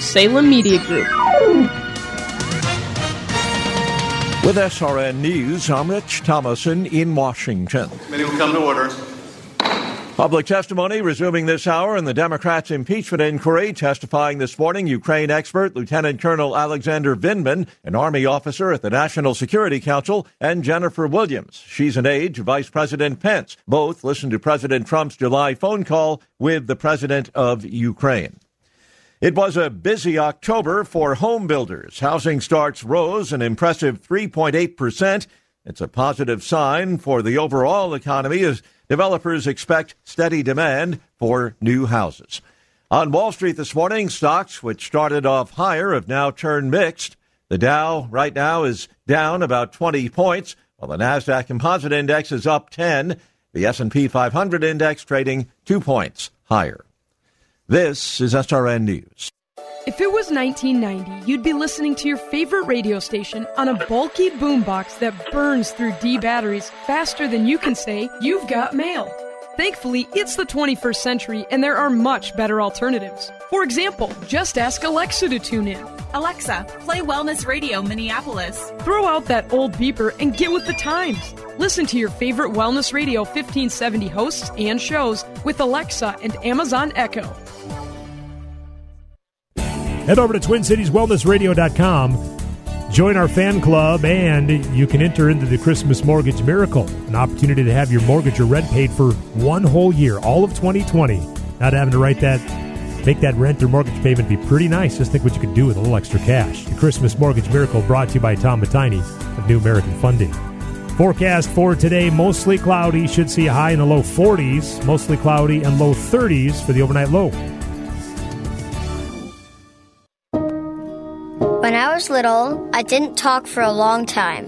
Salem Media Group. With SRN News, I'm Rich Thomason in Washington. Committee will come to order. Public testimony resuming this hour in the Democrats' impeachment inquiry. Testifying this morning, Ukraine expert Lieutenant Colonel Alexander Vindman, an Army officer at the National Security Council, and Jennifer Williams. She's an aide to Vice President Pence. Both listened to President Trump's July phone call with the President of Ukraine. It was a busy October for home builders. Housing starts rose an impressive 3.8%. It's a positive sign for the overall economy as developers expect steady demand for new houses. On Wall Street this morning, stocks which started off higher have now turned mixed. The Dow right now is down about 20 points, while the Nasdaq Composite Index is up 10. The S&P 500 index trading 2 points higher. This is SRN News. If it was 1990, you'd be listening to your favorite radio station on a bulky boombox that burns through D batteries faster than you can say, You've got mail. Thankfully, it's the 21st century and there are much better alternatives. For example, just ask Alexa to tune in. Alexa, play Wellness Radio Minneapolis. Throw out that old beeper and get with the times. Listen to your favorite Wellness Radio 1570 hosts and shows with Alexa and Amazon Echo. Head over to TwinCitiesWellnessRadio.com. Join our fan club, and you can enter into the Christmas Mortgage Miracle, an opportunity to have your mortgage or rent paid for one whole year, all of 2020. Not having to write that, make that rent or mortgage payment be pretty nice. Just think what you could do with a little extra cash. The Christmas Mortgage Miracle brought to you by Tom Matini of New American Funding. Forecast for today mostly cloudy, should see a high in the low 40s, mostly cloudy, and low 30s for the overnight low. When I was little, I didn't talk for a long time.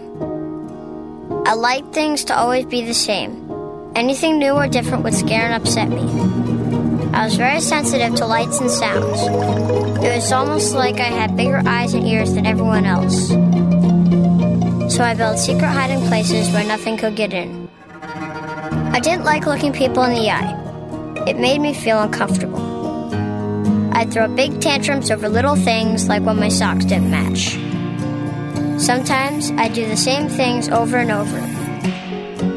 I liked things to always be the same. Anything new or different would scare and upset me. I was very sensitive to lights and sounds. It was almost like I had bigger eyes and ears than everyone else. So I built secret hiding places where nothing could get in. I didn't like looking people in the eye. It made me feel uncomfortable. I'd throw big tantrums over little things like when my socks didn't match. Sometimes I'd do the same things over and over.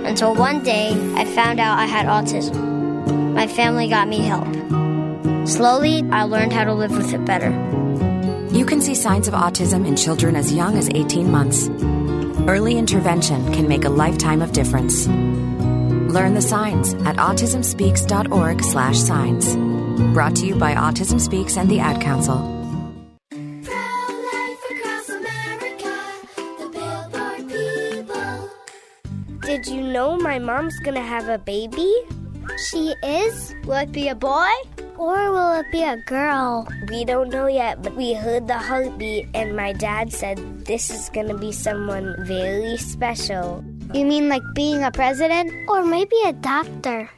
Until one day I found out I had autism. My family got me help. Slowly, I learned how to live with it better. You can see signs of autism in children as young as 18 months. Early intervention can make a lifetime of difference. Learn the signs at autismspeaks.org/signs. Brought to you by Autism Speaks and the Ad Council. Did you know my mom's gonna have a baby? She is? Will it be a boy? Or will it be a girl? We don't know yet, but we heard the heartbeat, and my dad said this is gonna be someone very special. You mean like being a president? Or maybe a doctor?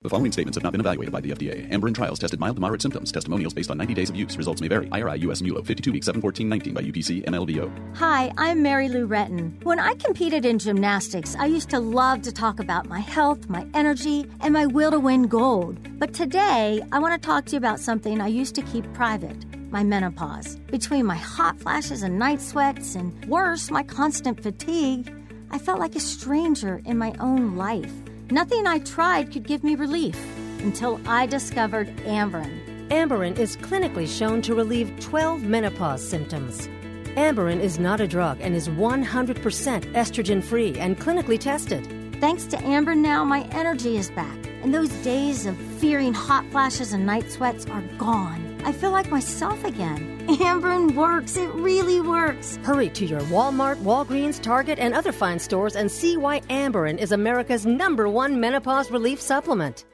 The following statements have not been evaluated by the FDA. Amberen trials tested mild to moderate symptoms. Testimonials based on 90 days of use. Results may vary. IRI US MULO 52 weeks 71419 by UPC MLVO. Hi, I'm Mary Lou Retton. When I competed in gymnastics, I used to love to talk about my health, my energy, and my will to win gold. But today, I want to talk to you about something I used to keep private my menopause. Between my hot flashes and night sweats, and worse, my constant fatigue, I felt like a stranger in my own life. Nothing I tried could give me relief until I discovered Amberen. Amberen is clinically shown to relieve 12 menopause symptoms. Amberen is not a drug and is 100% estrogen free and clinically tested. Thanks to Amberen now, my energy is back, and those days of fearing hot flashes and night sweats are gone. I feel like myself again. Amberen works. It really works. Hurry to your Walmart, Walgreens, Target, and other fine stores and see why Amberen is America's number one menopause relief supplement.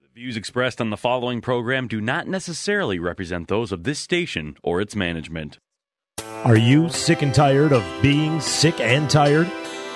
The views expressed on the following program do not necessarily represent those of this station or its management. Are you sick and tired of being sick and tired?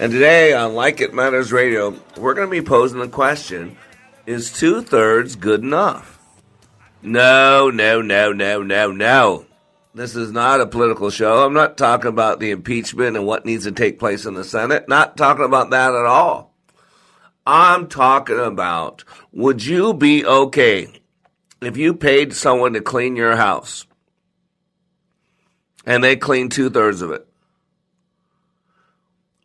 And today on Like It Matters Radio, we're going to be posing the question Is two thirds good enough? No, no, no, no, no, no. This is not a political show. I'm not talking about the impeachment and what needs to take place in the Senate. Not talking about that at all. I'm talking about would you be okay if you paid someone to clean your house and they clean two thirds of it?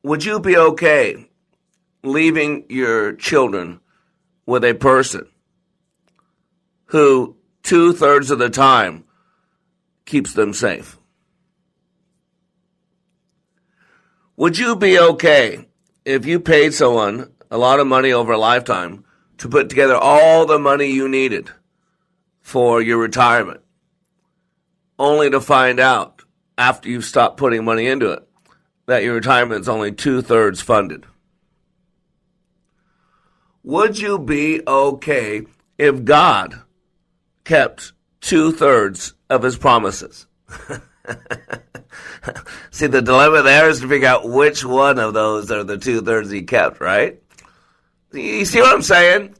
Would you be okay leaving your children with a person who two thirds of the time keeps them safe? Would you be okay if you paid someone a lot of money over a lifetime to put together all the money you needed for your retirement, only to find out after you've stopped putting money into it that your retirement is only two thirds funded? Would you be okay if God kept two thirds of his promises? See, the dilemma there is to figure out which one of those are the two thirds he kept, right? You see what I'm saying?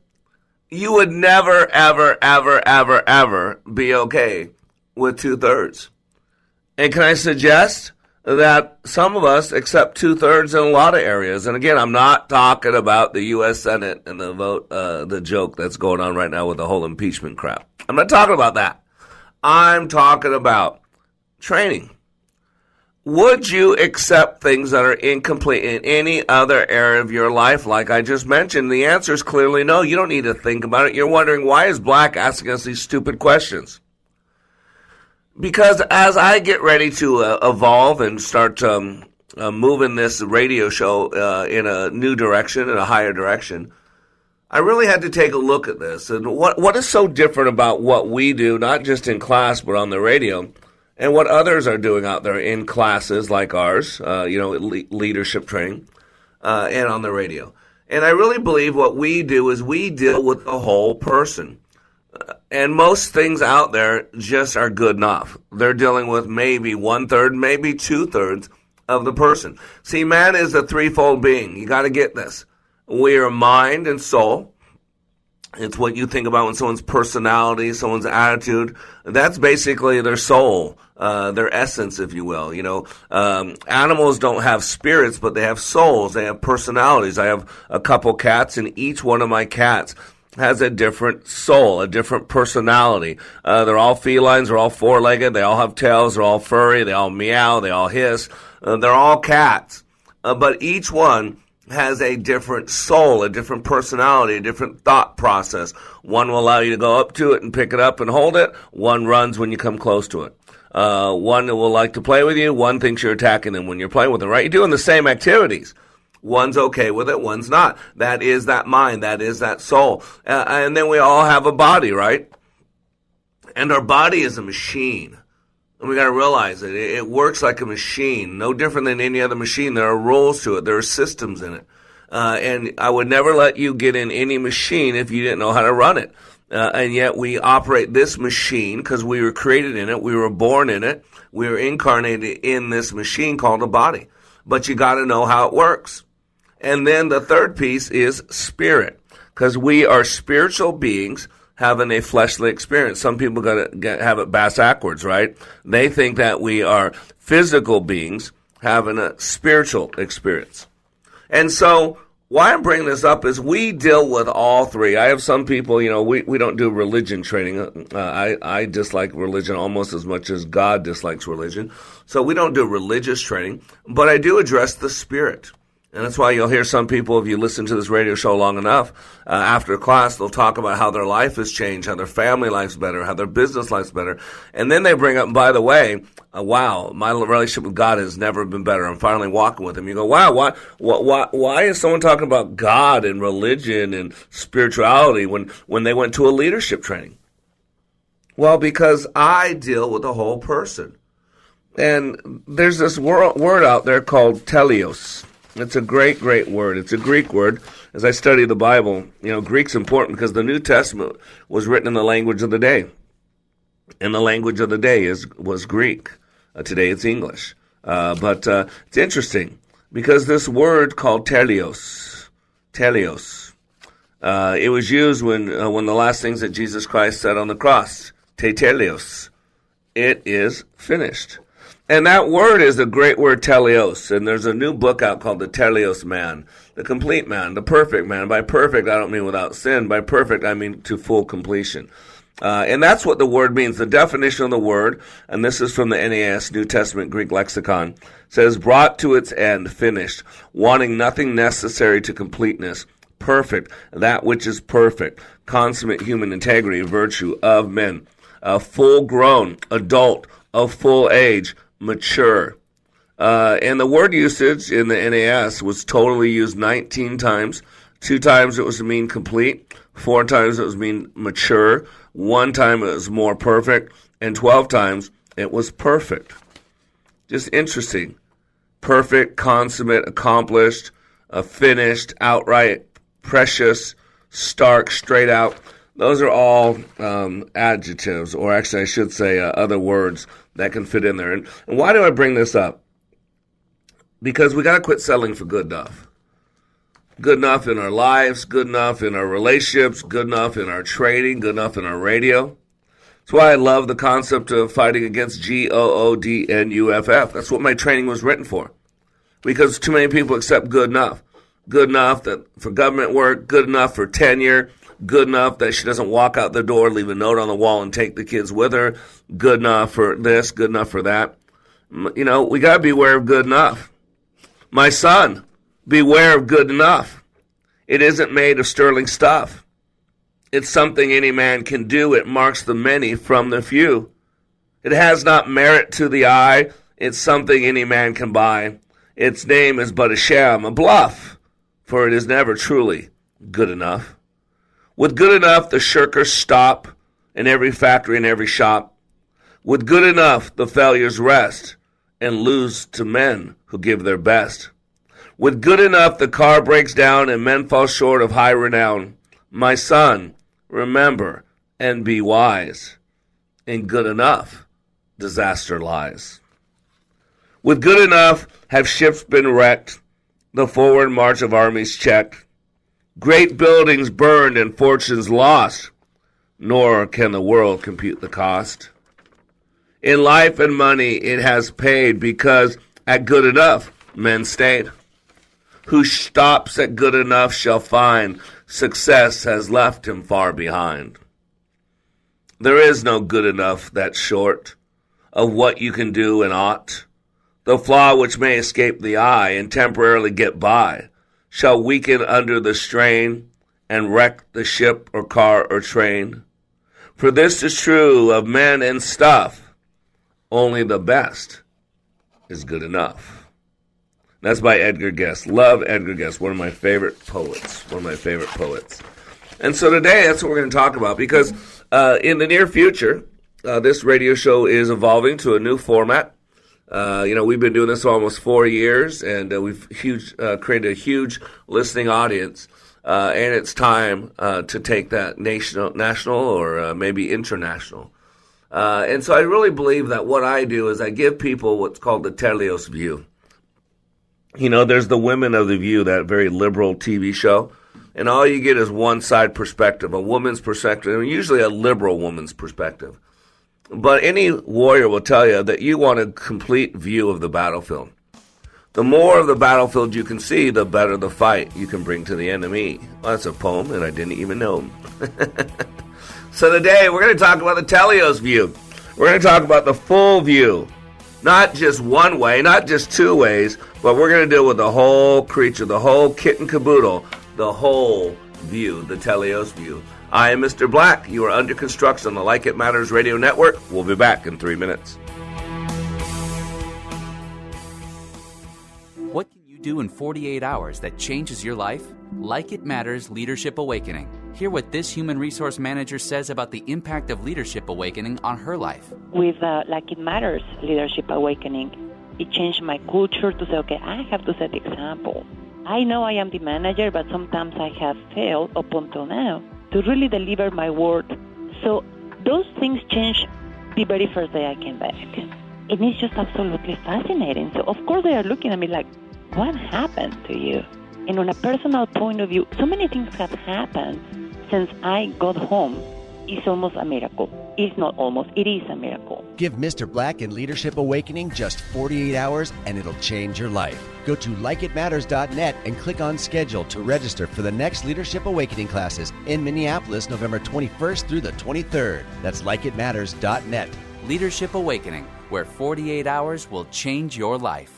You would never, ever, ever, ever, ever be okay with two thirds. And can I suggest that some of us accept two thirds in a lot of areas. And again, I'm not talking about the U.S. Senate and the vote, uh, the joke that's going on right now with the whole impeachment crap. I'm not talking about that. I'm talking about training. Would you accept things that are incomplete in any other area of your life, like I just mentioned? The answer is clearly no. You don't need to think about it. You're wondering why is Black asking us these stupid questions? Because as I get ready to uh, evolve and start um, uh, moving this radio show uh, in a new direction, in a higher direction, I really had to take a look at this and what what is so different about what we do, not just in class but on the radio, and what others are doing out there in classes like ours, uh, you know, le- leadership training, uh, and on the radio. And I really believe what we do is we deal with the whole person and most things out there just are good enough. They're dealing with maybe one third, maybe two thirds of the person. See, man is a threefold being. You got to get this. We are mind and soul. It's what you think about when someone's personality, someone's attitude. That's basically their soul, uh, their essence, if you will. You know, um, animals don't have spirits, but they have souls. They have personalities. I have a couple cats, and each one of my cats has a different soul, a different personality. Uh, they're all felines, they're all four legged, they all have tails, they're all furry, they all meow, they all hiss. Uh, they're all cats. Uh, but each one has a different soul, a different personality, a different thought process. One will allow you to go up to it and pick it up and hold it. One runs when you come close to it. Uh, one will like to play with you. One thinks you're attacking them when you're playing with them, right? You're doing the same activities. One's okay with it, one's not. That is that mind, that is that soul. Uh, and then we all have a body, right? And our body is a machine. And we got to realize it. It works like a machine, no different than any other machine. There are rules to it, there are systems in it. Uh, and I would never let you get in any machine if you didn't know how to run it. Uh, and yet we operate this machine because we were created in it, we were born in it, we were incarnated in this machine called a body. But you got to know how it works. And then the third piece is spirit. because we are spiritual beings having a fleshly experience. Some people got to have it backwards, right? They think that we are physical beings having a spiritual experience. And so why I'm bringing this up is we deal with all three. I have some people, you know, we, we don't do religion training. Uh, I, I dislike religion almost as much as God dislikes religion. So we don't do religious training, but I do address the spirit. And that's why you'll hear some people, if you listen to this radio show long enough, uh, after class, they'll talk about how their life has changed, how their family life's better, how their business life's better. And then they bring up, by the way, uh, wow, my relationship with God has never been better. I'm finally walking with Him. You go, wow, why, why, why is someone talking about God and religion and spirituality when, when they went to a leadership training? Well, because I deal with the whole person. And there's this word, word out there called teleos. It's a great, great word. It's a Greek word. As I study the Bible, you know, Greek's important because the New Testament was written in the language of the day. And the language of the day is was Greek. Uh, today it's English. Uh, but uh, it's interesting because this word called teleos, teleos, uh, it was used when uh, of the last things that Jesus Christ said on the cross, te teleos, it is finished. And that word is the great word teleos. And there's a new book out called The Teleos Man, the complete man, the perfect man. By perfect, I don't mean without sin. By perfect, I mean to full completion. Uh, and that's what the word means. The definition of the word, and this is from the NAS, New Testament Greek Lexicon, says brought to its end, finished, wanting nothing necessary to completeness, perfect, that which is perfect, consummate human integrity, virtue of men, uh, full grown, adult, of full age, mature. Uh, and the word usage in the NAS was totally used 19 times. Two times it was mean complete. Four times it was mean mature. One time it was more perfect. And 12 times it was perfect. Just interesting. Perfect, consummate, accomplished, uh, finished, outright, precious, stark, straight out. Those are all um, adjectives, or actually, I should say, uh, other words that can fit in there. And, and why do I bring this up? Because we got to quit selling for good enough. Good enough in our lives, good enough in our relationships, good enough in our trading, good enough in our radio. That's why I love the concept of fighting against G O O D N U F F. That's what my training was written for. Because too many people accept good enough. Good enough that for government work, good enough for tenure, good enough that she doesn't walk out the door, leave a note on the wall, and take the kids with her. Good enough for this, good enough for that. You know, we got to beware of good enough. My son, beware of good enough. It isn't made of sterling stuff. It's something any man can do. It marks the many from the few. It has not merit to the eye. It's something any man can buy. Its name is but a sham, a bluff, for it is never truly good enough. With good enough, the shirkers stop in every factory and every shop. With good enough, the failures rest and lose to men who give their best. With good enough, the car breaks down and men fall short of high renown. My son, remember and be wise. In good enough, disaster lies. With good enough, have ships been wrecked, the forward march of armies checked, Great buildings burned and fortunes lost, nor can the world compute the cost. In life and money it has paid because at good enough men stayed. Who stops at good enough shall find success has left him far behind. There is no good enough that's short of what you can do and ought. The flaw which may escape the eye and temporarily get by shall weaken under the strain and wreck the ship or car or train. For this is true of men and stuff. Only the best is good enough. That's by Edgar Guest. Love Edgar Guest, one of my favorite poets. One of my favorite poets. And so today, that's what we're going to talk about because uh, in the near future, uh, this radio show is evolving to a new format. Uh, you know, we've been doing this for almost four years, and uh, we've huge uh, created a huge listening audience. Uh, and it's time uh, to take that national, national, or uh, maybe international. and so, I really believe that what I do is I give people what's called the Teleos view. You know, there's the Women of the View, that very liberal TV show. and all you get is one side perspective, a woman's perspective, and usually a liberal woman's perspective. But any warrior will tell you that you want a complete view of the battlefield. The more of the battlefield you can see, the better the fight you can bring to the enemy. Well, that's a poem, and I didn't even know. so today we're going to talk about the teleos view. We're going to talk about the full view. Not just one way, not just two ways, but we're going to deal with the whole creature, the whole kit and caboodle, the whole view, the teleos view. I am Mr. Black. You are under construction on the Like It Matters radio network. We'll be back in three minutes. What can you do in 48 hours that changes your life? Like It Matters Leadership Awakening. Hear what this human resource manager says about the impact of Leadership Awakening on her life. With uh, Like It Matters Leadership Awakening, it changed my culture to say, okay, I have to set the example. I know I am the manager, but sometimes I have failed up until now to really deliver my word. So those things changed the very first day I came back. And it's just absolutely fascinating. So, of course, they are looking at me like, what happened to you? And on a personal point of view, so many things have happened since I got home. It's almost a miracle. It's not almost, it is a miracle. Give Mr. Black and Leadership Awakening just 48 hours and it'll change your life. Go to likeitmatters.net and click on schedule to register for the next Leadership Awakening classes in Minneapolis, November 21st through the 23rd. That's likeitmatters.net. Leadership Awakening, where 48 hours will change your life.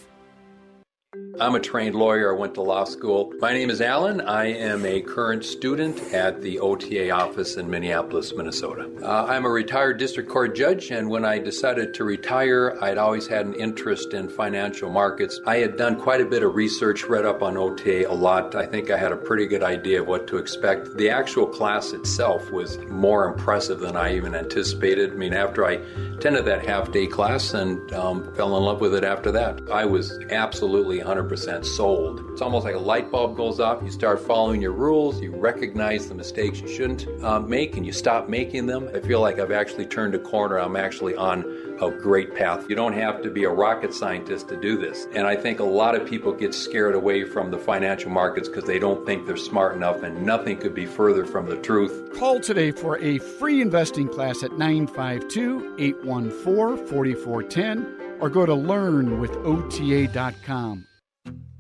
I'm a trained lawyer. I went to law school. My name is Alan. I am a current student at the OTA office in Minneapolis, Minnesota. Uh, I'm a retired district court judge, and when I decided to retire, I'd always had an interest in financial markets. I had done quite a bit of research, read up on OTA a lot. I think I had a pretty good idea of what to expect. The actual class itself was more impressive than I even anticipated. I mean, after I attended that half day class and um, fell in love with it after that, I was absolutely 100% sold. It's almost like a light bulb goes off. You start following your rules, you recognize the mistakes you shouldn't uh, make, and you stop making them. I feel like I've actually turned a corner. I'm actually on a great path. You don't have to be a rocket scientist to do this. And I think a lot of people get scared away from the financial markets because they don't think they're smart enough, and nothing could be further from the truth. Call today for a free investing class at 952 814 4410 or go to learnwithota.com.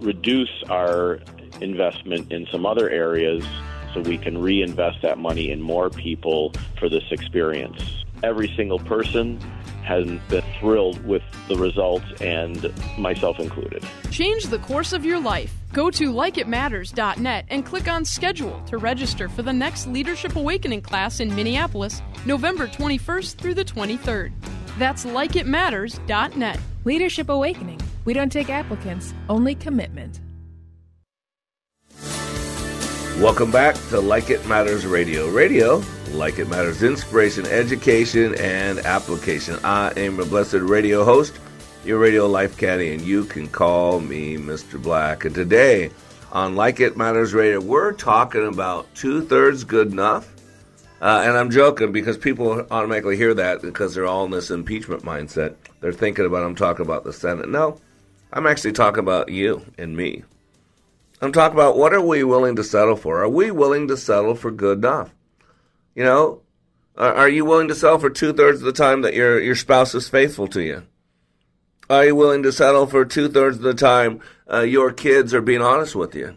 reduce our investment in some other areas so we can reinvest that money in more people for this experience. Every single person has been thrilled with the results, and myself included. Change the course of your life. Go to likeitmatters.net and click on schedule to register for the next Leadership Awakening class in Minneapolis, November 21st through the 23rd. That's likeitmatters.net. Leadership Awakening. We don't take applicants, only commitment. Welcome back to Like It Matters Radio. Radio, like it matters, inspiration, education, and application. I am your blessed radio host, your radio life caddy, and you can call me Mr. Black. And today on Like It Matters Radio, we're talking about two thirds good enough. Uh, and I'm joking because people automatically hear that because they're all in this impeachment mindset. They're thinking about I'm talking about the Senate. No, I'm actually talking about you and me. I'm talking about what are we willing to settle for? Are we willing to settle for good enough? You know, are you willing to settle for two thirds of the time that your your spouse is faithful to you? Are you willing to settle for two thirds of the time uh, your kids are being honest with you?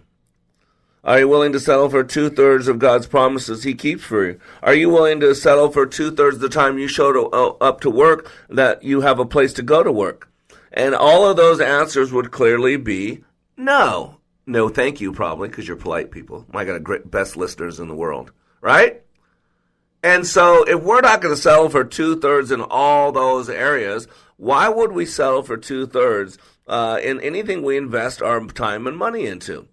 Are you willing to settle for two thirds of God's promises He keeps for you? Are you willing to settle for two thirds of the time you show to, uh, up to work that you have a place to go to work? And all of those answers would clearly be no. No, thank you, probably, because you're polite people. I got a great best listeners in the world, right? And so, if we're not going to settle for two thirds in all those areas, why would we settle for two thirds uh, in anything we invest our time and money into?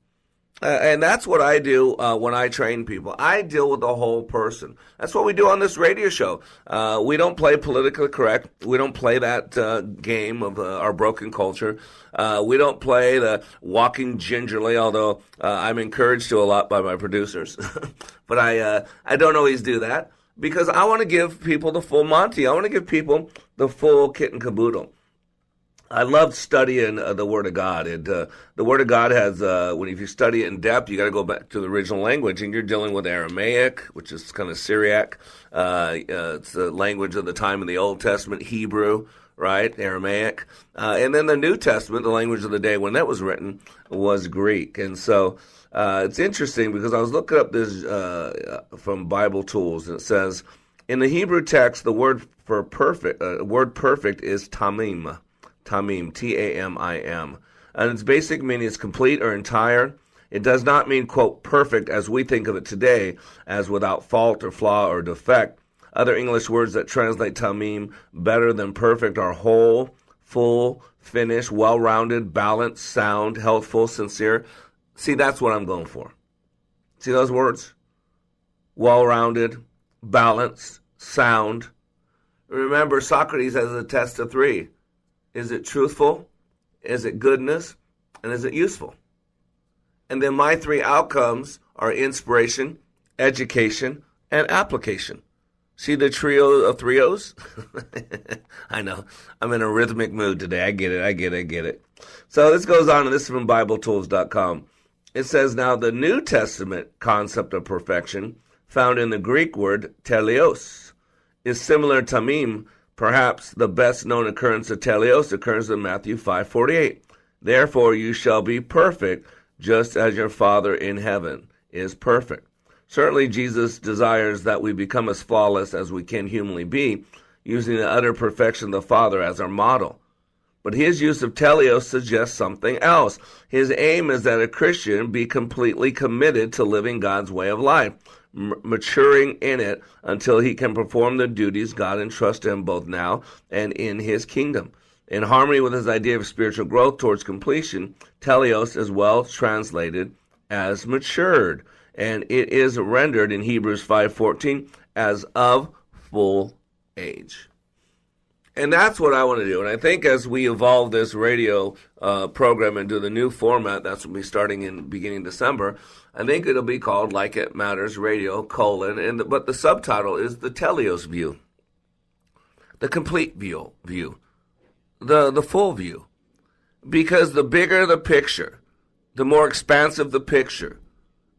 Uh, and that's what I do uh, when I train people. I deal with the whole person. That's what we do on this radio show. Uh, we don't play politically correct. We don't play that uh, game of uh, our broken culture. Uh, we don't play the walking gingerly, although I'm encouraged to a lot by my producers. but I I don't always do that because I want to give people the full Monty. I want to give people the full kit and caboodle. I love studying uh, the Word of God. Uh, the Word of God has, uh, when if you study it in depth, you got to go back to the original language, and you're dealing with Aramaic, which is kind of Syriac. Uh, uh, it's the language of the time in the Old Testament, Hebrew, right? Aramaic, uh, and then the New Testament, the language of the day when that was written, was Greek. And so it's interesting because I was looking up this from Bible Tools, and it says in the Hebrew text, the word for perfect, word perfect is tamim Tamim, T A M I M. And its basic meaning is complete or entire. It does not mean, quote, perfect as we think of it today, as without fault or flaw or defect. Other English words that translate tamim better than perfect are whole, full, finished, well rounded, balanced, sound, healthful, sincere. See, that's what I'm going for. See those words? Well rounded, balanced, sound. Remember, Socrates has a test of three is it truthful? Is it goodness? And is it useful? And then my three outcomes are inspiration, education, and application. See the trio of three O's? I know. I'm in a rhythmic mood today. I get it. I get it. I get it. So this goes on, and this is from BibleTools.com. It says, Now the New Testament concept of perfection, found in the Greek word teleos, is similar to tamim Perhaps the best known occurrence of teleos occurs in Matthew 5:48. Therefore you shall be perfect, just as your Father in heaven is perfect. Certainly Jesus desires that we become as flawless as we can humanly be, using the utter perfection of the Father as our model. But his use of teleos suggests something else. His aim is that a Christian be completely committed to living God's way of life maturing in it until he can perform the duties God entrusts him both now and in his kingdom. In harmony with his idea of spiritual growth towards completion, teleos is well translated as matured, and it is rendered in Hebrews 5:14 as of full age. And that's what I want to do. And I think as we evolve this radio uh, program into the new format, that's going to be starting in beginning December. I think it'll be called Like It Matters Radio colon, and the, but the subtitle is the Teleos view, the complete view, view, the the full view, because the bigger the picture, the more expansive the picture,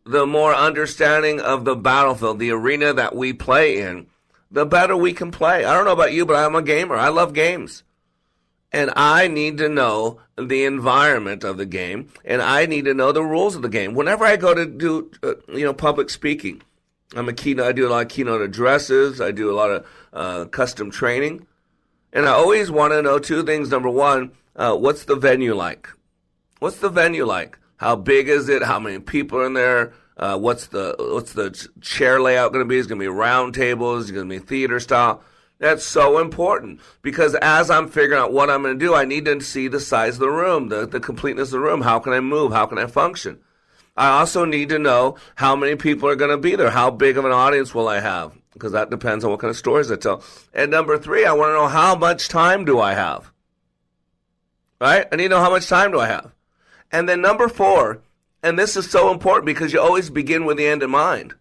the more understanding of the battlefield, the arena that we play in, the better we can play. I don't know about you, but I'm a gamer. I love games and I need to know the environment of the game, and I need to know the rules of the game. Whenever I go to do, uh, you know, public speaking, I'm a keynote. I do a lot of keynote addresses. I do a lot of uh, custom training, and I always want to know two things. Number one, uh, what's the venue like? What's the venue like? How big is it? How many people are in there? Uh, what's the what's the chair layout going to be? Is going to be round tables? Is going to be theater style? That's so important because as I'm figuring out what I'm going to do, I need to see the size of the room, the, the completeness of the room. How can I move? How can I function? I also need to know how many people are going to be there. How big of an audience will I have? Because that depends on what kind of stories I tell. And number three, I want to know how much time do I have? Right? I need to know how much time do I have? And then number four, and this is so important because you always begin with the end in mind.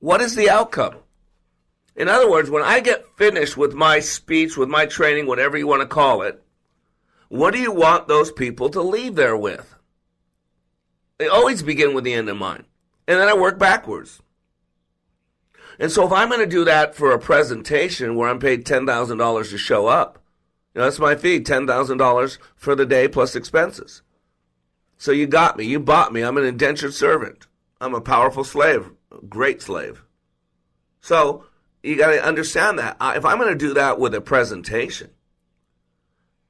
What is the outcome? In other words, when I get finished with my speech, with my training, whatever you want to call it, what do you want those people to leave there with? They always begin with the end in mind. And then I work backwards. And so if I'm going to do that for a presentation where I'm paid $10,000 to show up, you know, that's my fee, $10,000 for the day plus expenses. So you got me. You bought me. I'm an indentured servant. I'm a powerful slave, a great slave. So you got to understand that. Uh, if I'm going to do that with a presentation,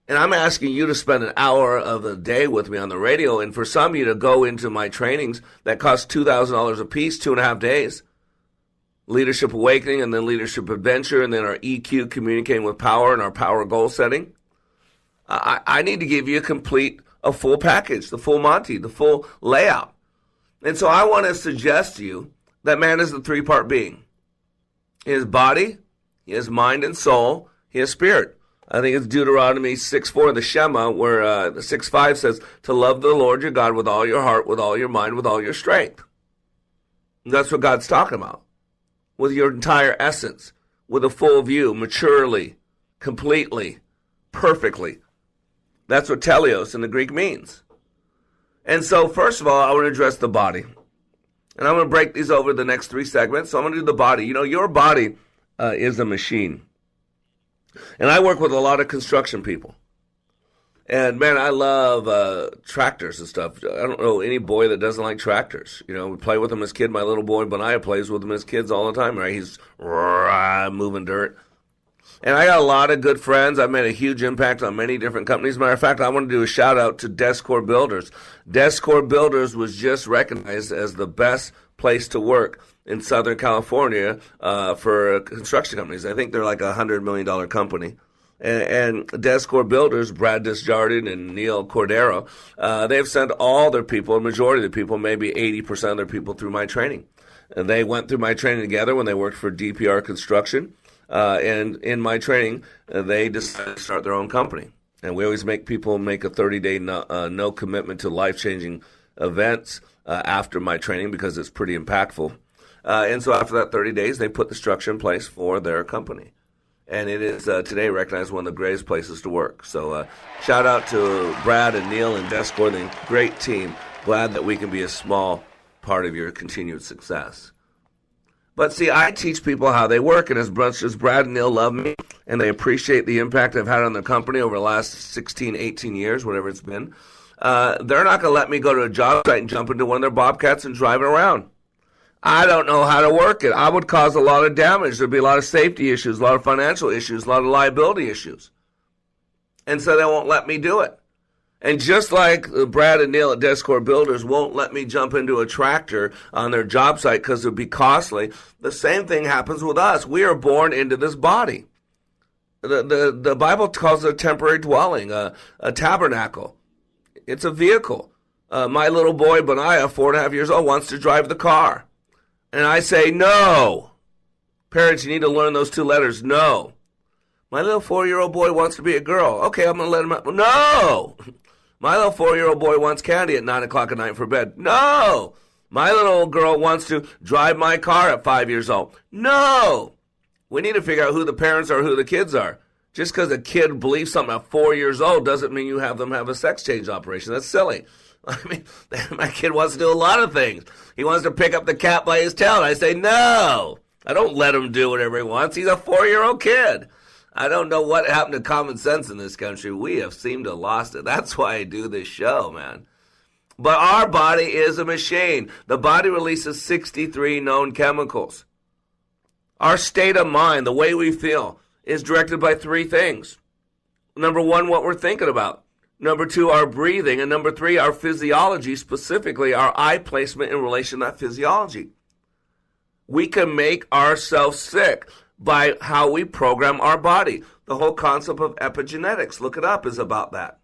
and I'm asking you to spend an hour of the day with me on the radio, and for some of you to go into my trainings that cost $2,000 a piece, two and a half days, Leadership Awakening, and then Leadership Adventure, and then our EQ, Communicating with Power, and our Power Goal Setting. I, I need to give you a complete, a full package, the full Monty, the full layout. And so I want to suggest to you that man is a three part being his body, his mind and soul, his spirit. I think it's Deuteronomy 6 4, the Shema, where uh, 6 5 says, To love the Lord your God with all your heart, with all your mind, with all your strength. And that's what God's talking about. With your entire essence, with a full view, maturely, completely, perfectly. That's what teleos in the Greek means. And so, first of all, I want to address the body. And I'm going to break these over the next three segments. So I'm going to do the body. You know, your body uh, is a machine. And I work with a lot of construction people. And man, I love uh, tractors and stuff. I don't know any boy that doesn't like tractors. You know, we play with them as kid. My little boy Benaiah plays with them as kids all the time. Right? He's rah, moving dirt. And I got a lot of good friends. I've made a huge impact on many different companies. Matter of fact, I want to do a shout out to Descor Builders. Descor Builders was just recognized as the best place to work in Southern California uh, for construction companies. I think they're like a hundred million dollar company. And, and Descor Builders, Brad Desjardins and Neil Cordero, uh, they've sent all their people, a majority of the people, maybe 80% of their people through my training. And they went through my training together when they worked for DPR Construction. Uh, and in my training, uh, they decided to start their own company. And we always make people make a 30 day no, uh, no commitment to life changing events uh, after my training because it's pretty impactful. Uh, and so after that 30 days, they put the structure in place for their company. And it is uh, today recognized one of the greatest places to work. So shout out to Brad and Neil and Descor, the great team. Glad that we can be a small part of your continued success. But see, I teach people how they work, and as much as Brad and Neil love me, and they appreciate the impact I've had on their company over the last 16, 18 years, whatever it's been, uh, they're not going to let me go to a job site and jump into one of their Bobcats and drive it around. I don't know how to work it. I would cause a lot of damage. There'd be a lot of safety issues, a lot of financial issues, a lot of liability issues. And so they won't let me do it. And just like Brad and Neil at Descor Builders won't let me jump into a tractor on their job site because it would be costly, the same thing happens with us. We are born into this body. The, the, the Bible calls it a temporary dwelling, a, a tabernacle. It's a vehicle. Uh, my little boy, Benaiah, four and a half years old, wants to drive the car. And I say, no. Parents, you need to learn those two letters, no. My little four year old boy wants to be a girl. Okay, I'm going to let him. No! My little four year old boy wants candy at nine o'clock at night for bed. No! My little girl wants to drive my car at five years old. No! We need to figure out who the parents are, who the kids are. Just because a kid believes something at four years old doesn't mean you have them have a sex change operation. That's silly. I mean, my kid wants to do a lot of things. He wants to pick up the cat by his tail. And I say, no. I don't let him do whatever he wants. He's a four year old kid. I don't know what happened to common sense in this country. We have seemed to lost it. That's why I do this show, man. But our body is a machine. The body releases 63 known chemicals. Our state of mind, the way we feel, is directed by three things. Number one, what we're thinking about. Number two, our breathing. And number three, our physiology, specifically our eye placement in relation to that physiology. We can make ourselves sick by how we program our body. The whole concept of epigenetics, look it up, is about that.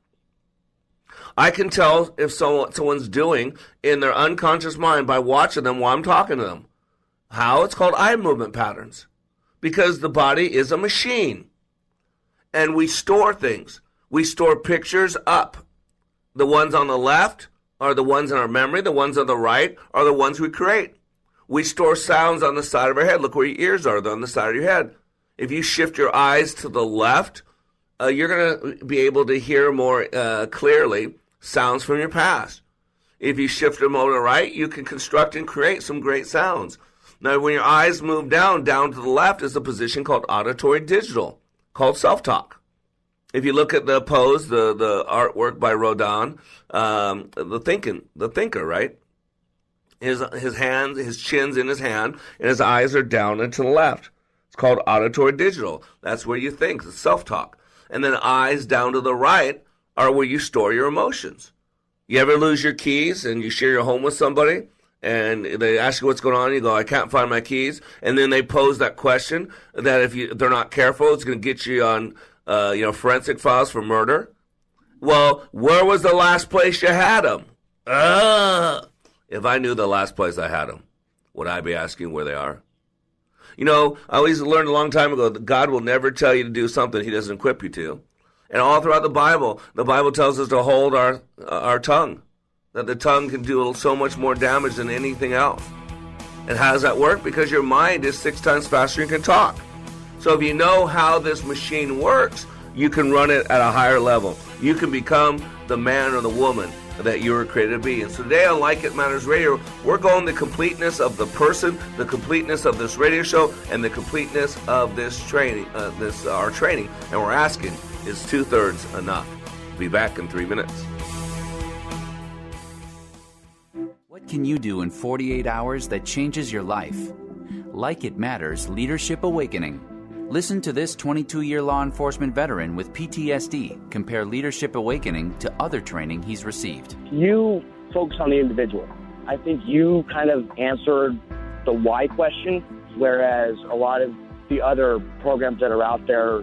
I can tell if someone's doing in their unconscious mind by watching them while I'm talking to them. How? It's called eye movement patterns. Because the body is a machine. And we store things. We store pictures up. The ones on the left are the ones in our memory. The ones on the right are the ones we create. We store sounds on the side of our head. Look where your ears are. They're on the side of your head. If you shift your eyes to the left, uh, you're going to be able to hear more uh, clearly sounds from your past. If you shift them over to the right, you can construct and create some great sounds. Now, when your eyes move down, down to the left is a position called auditory digital, called self-talk. If you look at the pose, the, the artwork by Rodin, um, the thinking, the thinker, right? His his hands, his chin's in his hand, and his eyes are down and to the left. It's called auditory digital. That's where you think, the self talk. And then eyes down to the right are where you store your emotions. You ever lose your keys and you share your home with somebody and they ask you what's going on, you go, I can't find my keys, and then they pose that question that if you they're not careful, it's going to get you on uh, you know forensic files for murder. Well, where was the last place you had them? Uh, If I knew the last place I had them, would I be asking where they are? You know, I always learned a long time ago that God will never tell you to do something He doesn't equip you to. And all throughout the Bible, the Bible tells us to hold our uh, our tongue, that the tongue can do so much more damage than anything else. And how does that work? Because your mind is six times faster and can talk. So if you know how this machine works, you can run it at a higher level. You can become the man or the woman that you were created to be. And so today on Like It Matters Radio, we're going the completeness of the person, the completeness of this radio show, and the completeness of this training, uh, this uh, our training. And we're asking, is two thirds enough? Be back in three minutes. What can you do in 48 hours that changes your life? Like It Matters Leadership Awakening. Listen to this 22 year law enforcement veteran with PTSD compare Leadership Awakening to other training he's received. You focus on the individual. I think you kind of answered the why question, whereas a lot of the other programs that are out there,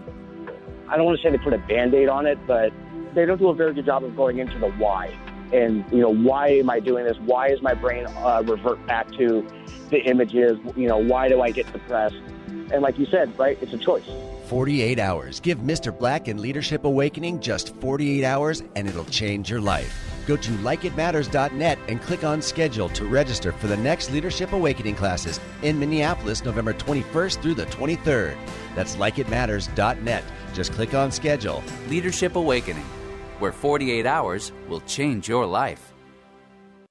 I don't want to say they put a band aid on it, but they don't do a very good job of going into the why. And, you know, why am I doing this? Why is my brain uh, revert back to the images? You know, why do I get depressed? And like you said, right, it's a choice. 48 hours. Give Mr. Black and Leadership Awakening just 48 hours and it'll change your life. Go to likeitmatters.net and click on schedule to register for the next Leadership Awakening classes in Minneapolis, November 21st through the 23rd. That's likeitmatters.net. Just click on schedule. Leadership Awakening, where 48 hours will change your life.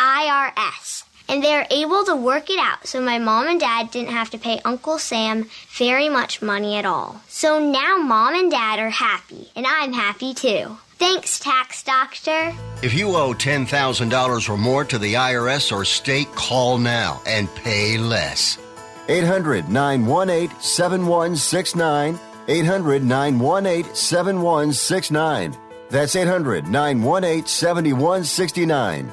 IRS. And they are able to work it out so my mom and dad didn't have to pay Uncle Sam very much money at all. So now mom and dad are happy, and I'm happy too. Thanks, Tax Doctor. If you owe $10,000 or more to the IRS or state, call now and pay less. 800 918 7169. 800 918 7169. That's 800 918 7169.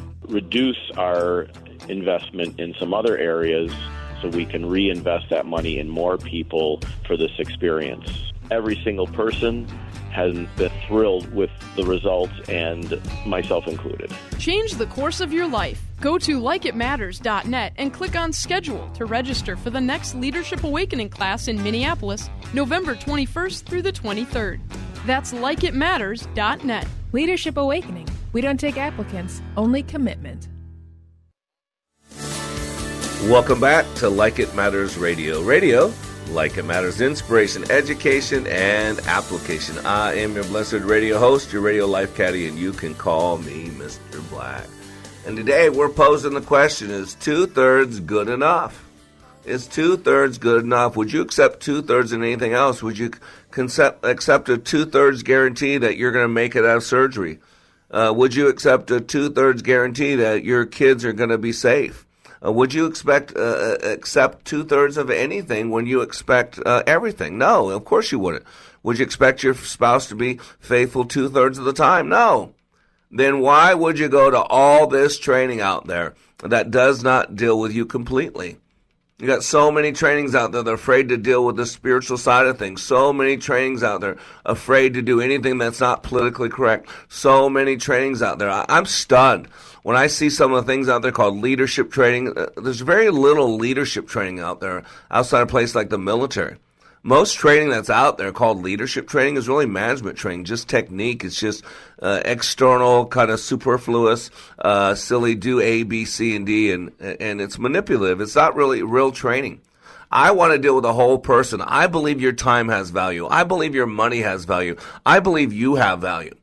reduce our investment in some other areas so we can reinvest that money in more people for this experience. Every single person has been thrilled with the results, and myself included. Change the course of your life. Go to likeitmatters.net and click on schedule to register for the next Leadership Awakening class in Minneapolis, November 21st through the 23rd. That's likeitmatters.net. Leadership Awakening. We don't take applicants, only commitment. Welcome back to Like It Matters Radio. Radio, like it matters, inspiration, education, and application. I am your blessed radio host, your radio life caddy, and you can call me Mr. Black. And today we're posing the question is two thirds good enough? Is two thirds good enough? Would you accept two thirds in anything else? Would you accept a two thirds guarantee that you're going to make it out of surgery? Uh, would you accept a two thirds guarantee that your kids are going to be safe? Uh, would you expect uh, accept two thirds of anything when you expect uh, everything? No, of course you wouldn't. Would you expect your spouse to be faithful two thirds of the time? No. Then why would you go to all this training out there that does not deal with you completely? You got so many trainings out there that are afraid to deal with the spiritual side of things. So many trainings out there afraid to do anything that's not politically correct. So many trainings out there. I, am stunned when I see some of the things out there called leadership training. Uh, there's very little leadership training out there outside a place like the military. Most training that's out there called leadership training is really management training, just technique. It's just uh, external, kind of superfluous, uh, silly, do A, B, C, and D, and, and it's manipulative. It's not really real training. I want to deal with a whole person. I believe your time has value. I believe your money has value. I believe you have value.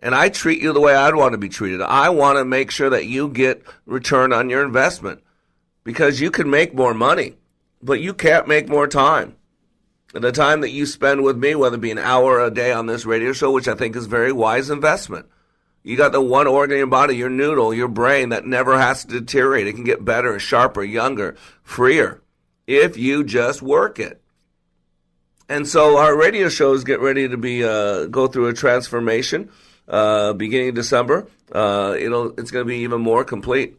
And I treat you the way I'd want to be treated. I want to make sure that you get return on your investment because you can make more money, but you can't make more time the time that you spend with me, whether it be an hour a day on this radio show, which I think is very wise investment. You got the one organ in your body, your noodle, your brain that never has to deteriorate. It can get better, sharper, younger, freer if you just work it. And so our radio shows get ready to be uh, go through a transformation uh, beginning December. Uh, it'll it's going to be even more complete.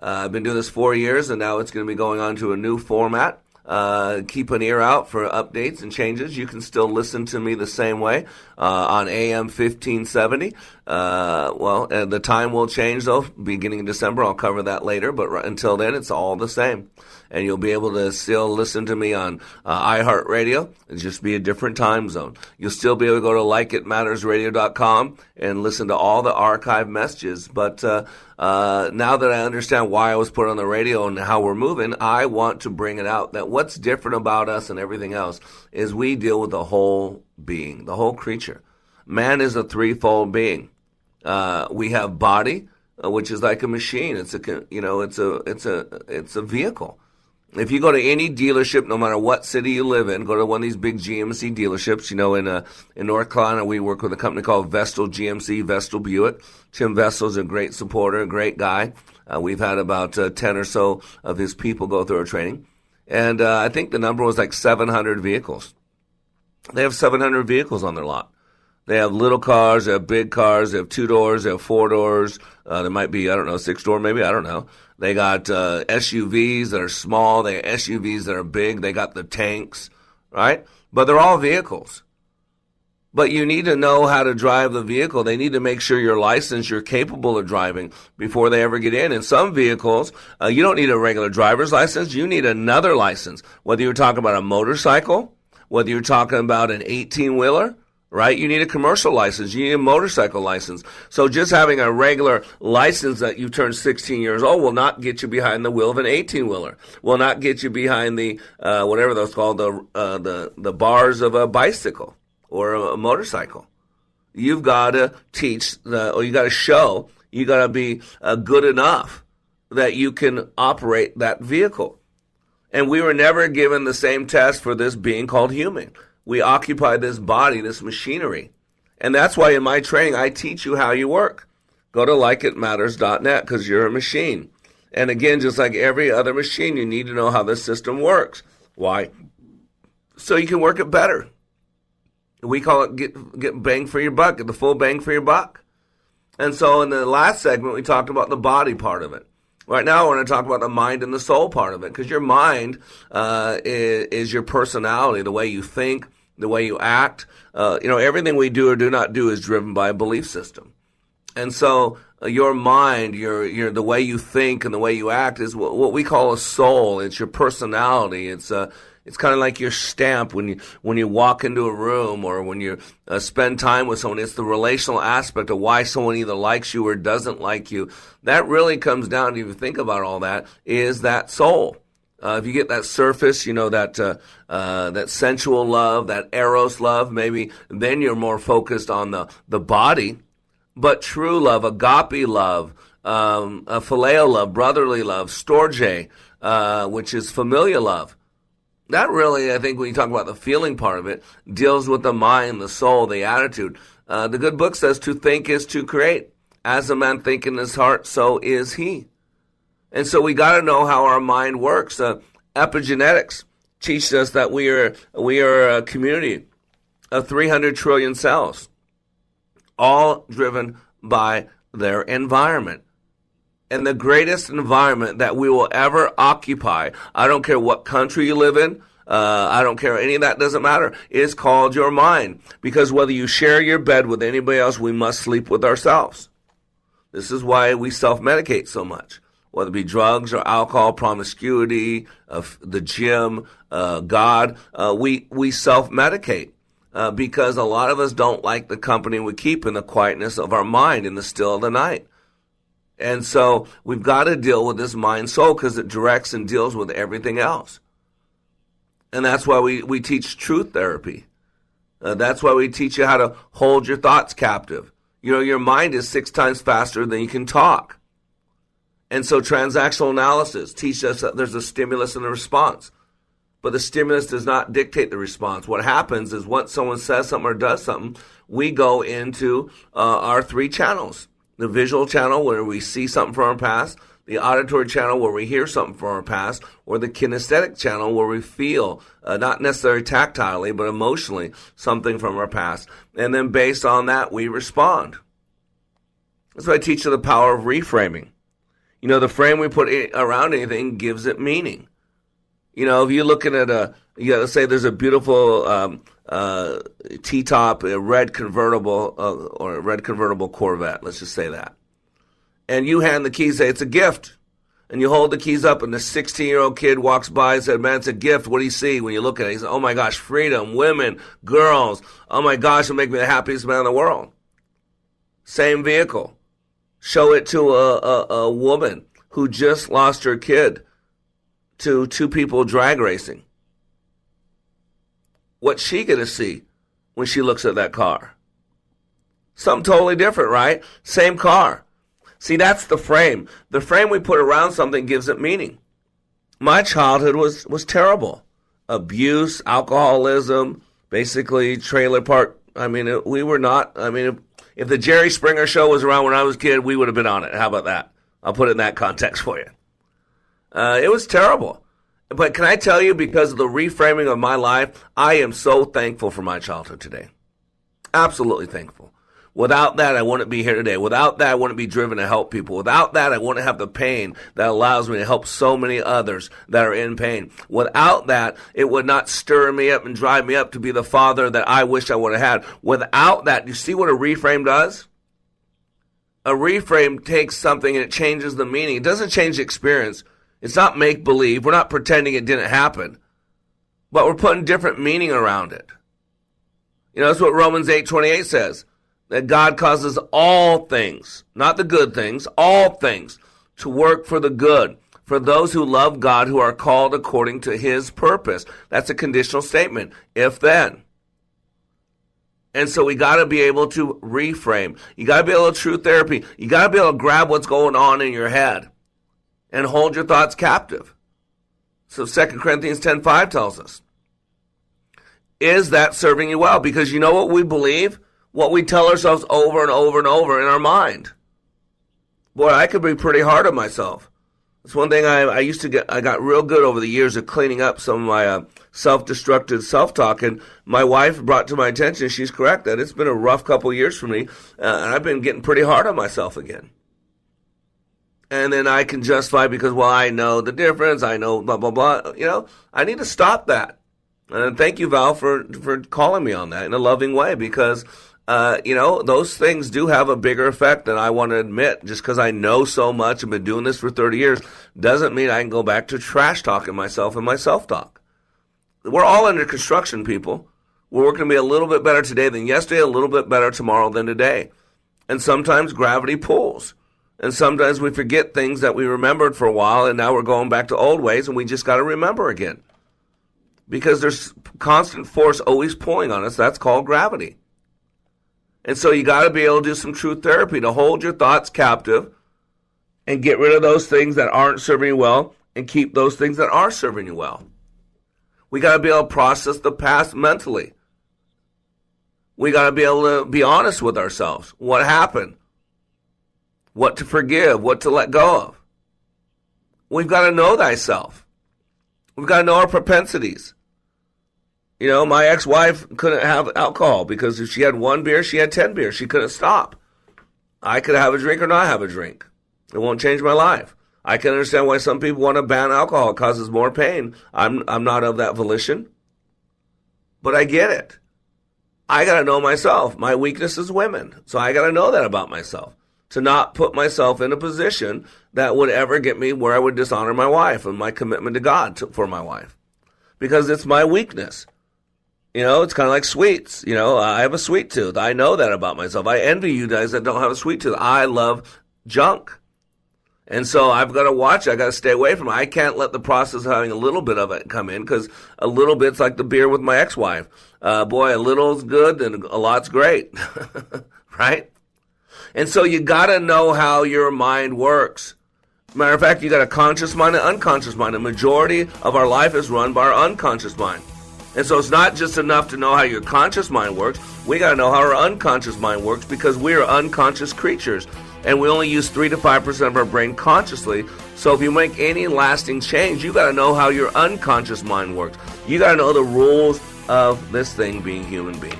Uh, I've been doing this four years, and now it's going to be going on to a new format. Uh, keep an ear out for updates and changes. You can still listen to me the same way uh, on AM 1570. Uh, well, the time will change though, beginning in December. I'll cover that later, but right, until then, it's all the same. And you'll be able to still listen to me on uh, iHeartRadio. It'll just be a different time zone. You'll still be able to go to likeitmattersradio.com and listen to all the archive messages. But uh, uh, now that I understand why I was put on the radio and how we're moving, I want to bring it out that what's different about us and everything else is we deal with the whole being, the whole creature. Man is a threefold being. Uh, we have body, uh, which is like a machine. It's a you know it's a it's a it's a vehicle. If you go to any dealership, no matter what city you live in, go to one of these big GMC dealerships. You know, in uh, in North Carolina, we work with a company called Vestal GMC, Vestal Buick. Tim Vestal's a great supporter, a great guy. Uh, we've had about uh, ten or so of his people go through our training, and uh, I think the number was like 700 vehicles. They have 700 vehicles on their lot. They have little cars, they have big cars, they have two doors, they have four doors. Uh, there might be, I don't know, six door maybe, I don't know. They got uh, SUVs that are small, they have SUVs that are big, they got the tanks, right? But they're all vehicles. But you need to know how to drive the vehicle. They need to make sure you're licensed, you're capable of driving before they ever get in. In some vehicles, uh, you don't need a regular driver's license, you need another license. Whether you're talking about a motorcycle, whether you're talking about an 18 wheeler, right? You need a commercial license. You need a motorcycle license. So just having a regular license that you turn 16 years old will not get you behind the wheel of an 18 wheeler. Will not get you behind the uh, whatever those called the uh, the the bars of a bicycle or a, motorcycle. You've got to teach the, or you got to show. You got to be uh, good enough that you can operate that vehicle. And we were never given the same test for this being called human we occupy this body, this machinery. And that's why in my training, I teach you how you work. Go to likeitmatters.net because you're a machine. And again, just like every other machine, you need to know how the system works. Why? So you can work it better. We call it get, get bang for your buck, get the full bang for your buck. And so in the last segment, we talked about the body part of it. Right now, I want to talk about the mind and the soul part of it because your mind uh, is, is your personality, the way you think, the way you act. Uh, you know, everything we do or do not do is driven by a belief system. And so uh, your mind, your, your, the way you think and the way you act is what, what we call a soul. It's your personality. It's, uh, it's kind of like your stamp when you, when you walk into a room or when you uh, spend time with someone. It's the relational aspect of why someone either likes you or doesn't like you. That really comes down, if you think about all that, is that soul. Uh, if you get that surface, you know that uh, uh, that sensual love, that eros love, maybe then you're more focused on the the body. But true love, agape love, um, a phileo love, brotherly love, storge, uh, which is familial love. That really, I think, when you talk about the feeling part of it, deals with the mind, the soul, the attitude. Uh, the good book says to think is to create. As a man think in his heart, so is he. And so we got to know how our mind works. Uh, epigenetics teaches us that we are we are a community of 300 trillion cells, all driven by their environment. And the greatest environment that we will ever occupy, I don't care what country you live in, uh, I don't care, any of that doesn't matter, is called your mind. Because whether you share your bed with anybody else, we must sleep with ourselves. This is why we self medicate so much. Whether it be drugs or alcohol, promiscuity, uh, the gym, uh, God, uh, we, we self medicate. Uh, because a lot of us don't like the company we keep in the quietness of our mind in the still of the night. And so we've got to deal with this mind soul because it directs and deals with everything else. And that's why we, we teach truth therapy. Uh, that's why we teach you how to hold your thoughts captive. You know, your mind is six times faster than you can talk. And so transactional analysis teaches us that there's a stimulus and a response. But the stimulus does not dictate the response. What happens is once someone says something or does something, we go into uh, our three channels. The visual channel where we see something from our past, the auditory channel where we hear something from our past, or the kinesthetic channel where we feel, uh, not necessarily tactilely, but emotionally, something from our past. And then based on that, we respond. That's why I teach you the power of reframing. You know, the frame we put around anything gives it meaning. You know, if you're looking at a, you know, let's say there's a beautiful um, uh, T-top, a red convertible, uh, or a red convertible Corvette. Let's just say that and you hand the keys, say it's a gift. And you hold the keys up, and the 16 year old kid walks by and says, Man, it's a gift. What do you see when you look at it? He says, Oh my gosh, freedom, women, girls. Oh my gosh, it'll make me the happiest man in the world. Same vehicle. Show it to a, a, a woman who just lost her kid to two people drag racing. What's she going to see when she looks at that car? Something totally different, right? Same car. See, that's the frame. The frame we put around something gives it meaning. My childhood was, was terrible. Abuse, alcoholism, basically trailer park. I mean, we were not, I mean, if, the Jerry Springer show was around when I was a kid, we would have been on it. How about that? I'll put it in that context for you. Uh, it was terrible. But can I tell you, because of the reframing of my life, I am so thankful for my childhood today. Absolutely thankful. Without that, I wouldn't be here today. Without that, I wouldn't be driven to help people. Without that, I wouldn't have the pain that allows me to help so many others that are in pain. Without that, it would not stir me up and drive me up to be the father that I wish I would have had. Without that, you see what a reframe does? A reframe takes something and it changes the meaning. It doesn't change the experience. It's not make believe. We're not pretending it didn't happen. But we're putting different meaning around it. You know, that's what Romans 8:28 says that God causes all things, not the good things, all things to work for the good for those who love God who are called according to his purpose. That's a conditional statement. If then. And so we got to be able to reframe. You got to be able to truth therapy. You got to be able to grab what's going on in your head and hold your thoughts captive. So 2 Corinthians 10:5 tells us. Is that serving you well? Because you know what we believe? What we tell ourselves over and over and over in our mind. Boy, I could be pretty hard on myself. It's one thing I, I used to get, I got real good over the years of cleaning up some of my uh, self destructive self talk. And my wife brought to my attention, she's correct, that it's been a rough couple years for me. Uh, and I've been getting pretty hard on myself again. And then I can justify because, well, I know the difference. I know blah, blah, blah. You know, I need to stop that. And thank you, Val, for, for calling me on that in a loving way because uh, you know, those things do have a bigger effect than I want to admit. Just because I know so much and been doing this for 30 years doesn't mean I can go back to trash talking myself and my self talk. We're all under construction, people. We're working to be a little bit better today than yesterday, a little bit better tomorrow than today. And sometimes gravity pulls. And sometimes we forget things that we remembered for a while, and now we're going back to old ways, and we just got to remember again. Because there's constant force always pulling on us. That's called gravity. And so you got to be able to do some truth therapy to hold your thoughts captive and get rid of those things that aren't serving you well and keep those things that are serving you well. We got to be able to process the past mentally. We got to be able to be honest with ourselves. What happened? What to forgive? What to let go of? We've got to know thyself. We've got to know our propensities. You know, my ex wife couldn't have alcohol because if she had one beer, she had 10 beers. She couldn't stop. I could have a drink or not have a drink. It won't change my life. I can understand why some people want to ban alcohol. It causes more pain. I'm, I'm not of that volition. But I get it. I got to know myself. My weakness is women. So I got to know that about myself. to not put myself in a position that would ever get me where I would dishonor my wife and my commitment to God to, for my wife. Because it's my weakness. You know, it's kind of like sweets. You know, I have a sweet tooth. I know that about myself. I envy you guys that don't have a sweet tooth. I love junk. And so I've got to watch. I got to stay away from it. I can't let the process of having a little bit of it come in because a little bit's like the beer with my ex-wife. Uh, boy, a little's good and a lot's great, right? And so you got to know how your mind works. Matter of fact, you got a conscious mind and unconscious mind. A majority of our life is run by our unconscious mind. And so it's not just enough to know how your conscious mind works. We got to know how our unconscious mind works because we are unconscious creatures and we only use 3 to 5% of our brain consciously. So if you make any lasting change, you got to know how your unconscious mind works. You got to know the rules of this thing being human being.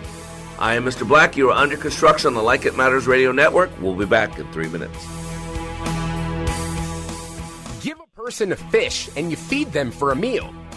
I am Mr. Black. You are under construction on the Like It Matters radio network. We'll be back in 3 minutes. Give a person a fish and you feed them for a meal.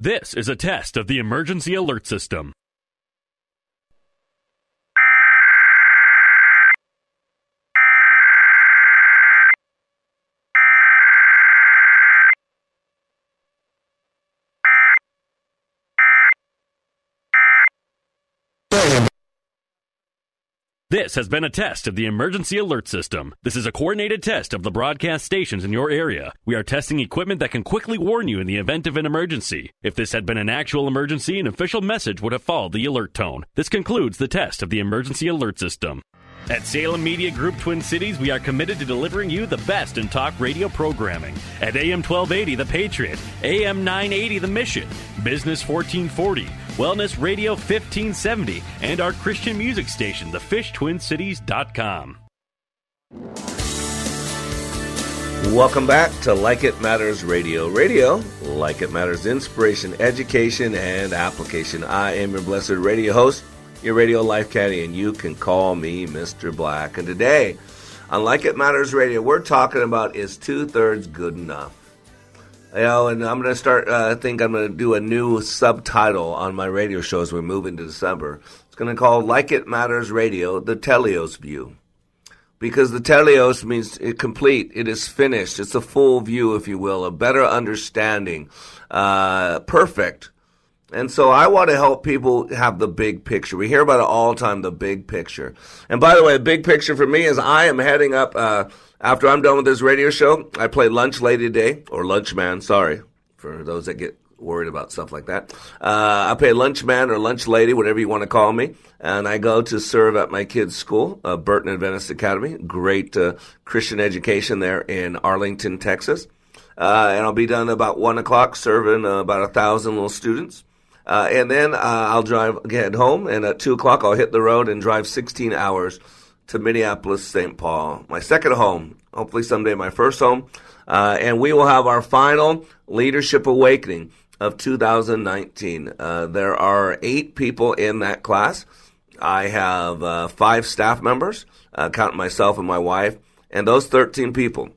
This is a test of the emergency alert system. This has been a test of the emergency alert system. This is a coordinated test of the broadcast stations in your area. We are testing equipment that can quickly warn you in the event of an emergency. If this had been an actual emergency, an official message would have followed the alert tone. This concludes the test of the emergency alert system. At Salem Media Group Twin Cities, we are committed to delivering you the best in talk radio programming. At AM 1280, The Patriot, AM 980, The Mission, Business 1440, Wellness Radio 1570, and our Christian music station, thefishtwincities.com. Welcome back to Like It Matters Radio. Radio, like it matters, inspiration, education, and application. I am your blessed radio host, your radio life caddy, and you can call me Mr. Black. And today, on Like It Matters Radio, we're talking about is two thirds good enough? You know, and I'm going to start, uh, I think I'm going to do a new subtitle on my radio show as we move into December. It's going to call Like It Matters Radio, the Teleos View. Because the teleos means it complete, it is finished, it's a full view, if you will, a better understanding, uh, perfect and so I want to help people have the big picture. We hear about it all the time, the big picture. And by the way, the big picture for me is I am heading up, uh, after I'm done with this radio show, I play Lunch Lady today, or Lunch Man, sorry, for those that get worried about stuff like that. Uh, I pay lunchman or lunch lady, whatever you want to call me, and I go to serve at my kids' school, uh, Burton Adventist Academy. Great uh, Christian education there in Arlington, Texas. Uh, and I'll be done about one o'clock, serving uh, about a thousand little students. Uh, and then I'll drive get home, and at two o'clock I'll hit the road and drive 16 hours to Minneapolis, St. Paul, my second home. Hopefully someday my first home. and we will have our final leadership awakening of 2019. Uh, there are eight people in that class. I have uh, five staff members, uh, counting myself and my wife, and those 13 people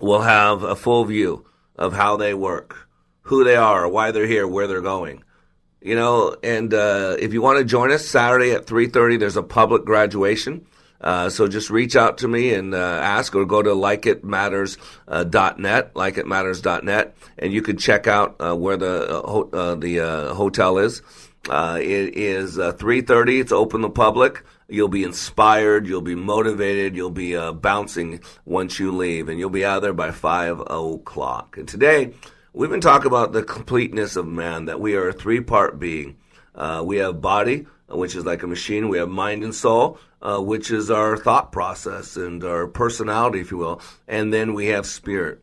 will have a full view of how they work, who they are, why they're here, where they're going. You know, and uh, if you want to join us Saturday at 3:30, there's a public graduation. Uh, so just reach out to me and uh, ask or go to likeitmatters.net, uh, likeitmatters.net, and you can check out uh, where the uh, ho- uh, the hotel is. it is 3.30. It's open to public. You'll be inspired. You'll be motivated. You'll be bouncing once you leave, and you'll be out there by 5 o'clock. And today, we've been talking about the completeness of man, that we are a three-part being. we have body, which is like a machine. We have mind and soul, uh, which is our thought process and our personality, if you will. And then we have spirit.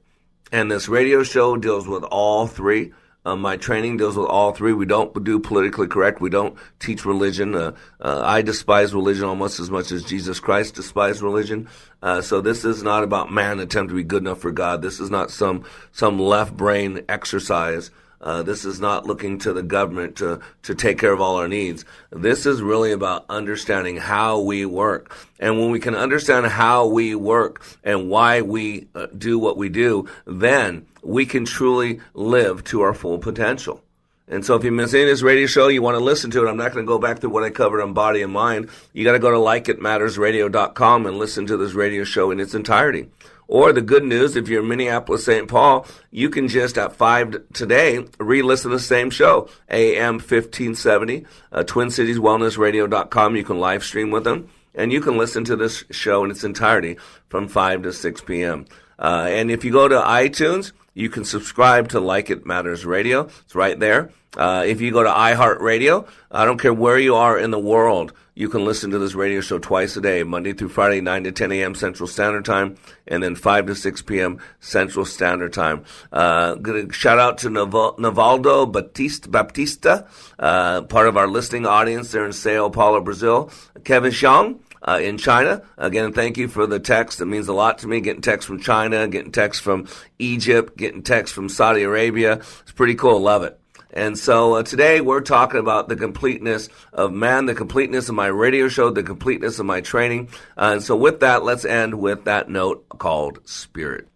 And this radio show deals with all three. Uh, my training deals with all three. We don't do politically correct. We don't teach religion. Uh, uh, I despise religion almost as much as Jesus Christ despised religion. Uh, so this is not about man attempting to be good enough for God. This is not some some left brain exercise. Uh, this is not looking to the government to, to take care of all our needs. This is really about understanding how we work. And when we can understand how we work and why we uh, do what we do, then we can truly live to our full potential. And so if you miss any of this radio show, you want to listen to it. I'm not going to go back to what I covered on body and mind. You got to go to likeitmattersradio.com and listen to this radio show in its entirety. Or the good news, if you're in Minneapolis, St. Paul, you can just at 5 today re-listen to the same show, AM 1570, uh, TwinCitiesWellnessRadio.com. You can live stream with them, and you can listen to this show in its entirety from 5 to 6 p.m. Uh, and if you go to iTunes, you can subscribe to Like It Matters Radio. It's right there. Uh, if you go to iHeartRadio, I don't care where you are in the world, you can listen to this radio show twice a day, Monday through Friday, 9 to 10 a.m. Central Standard Time, and then 5 to 6 p.m. Central Standard Time. Uh, shout out to Navaldo Baptista, uh, part of our listening audience there in Sao Paulo, Brazil. Kevin Xiong, uh, in China. Again, thank you for the text. It means a lot to me. Getting text from China, getting text from Egypt, getting text from Saudi Arabia. It's pretty cool. Love it. And so uh, today we're talking about the completeness of man, the completeness of my radio show, the completeness of my training. Uh, and so with that, let's end with that note called spirit.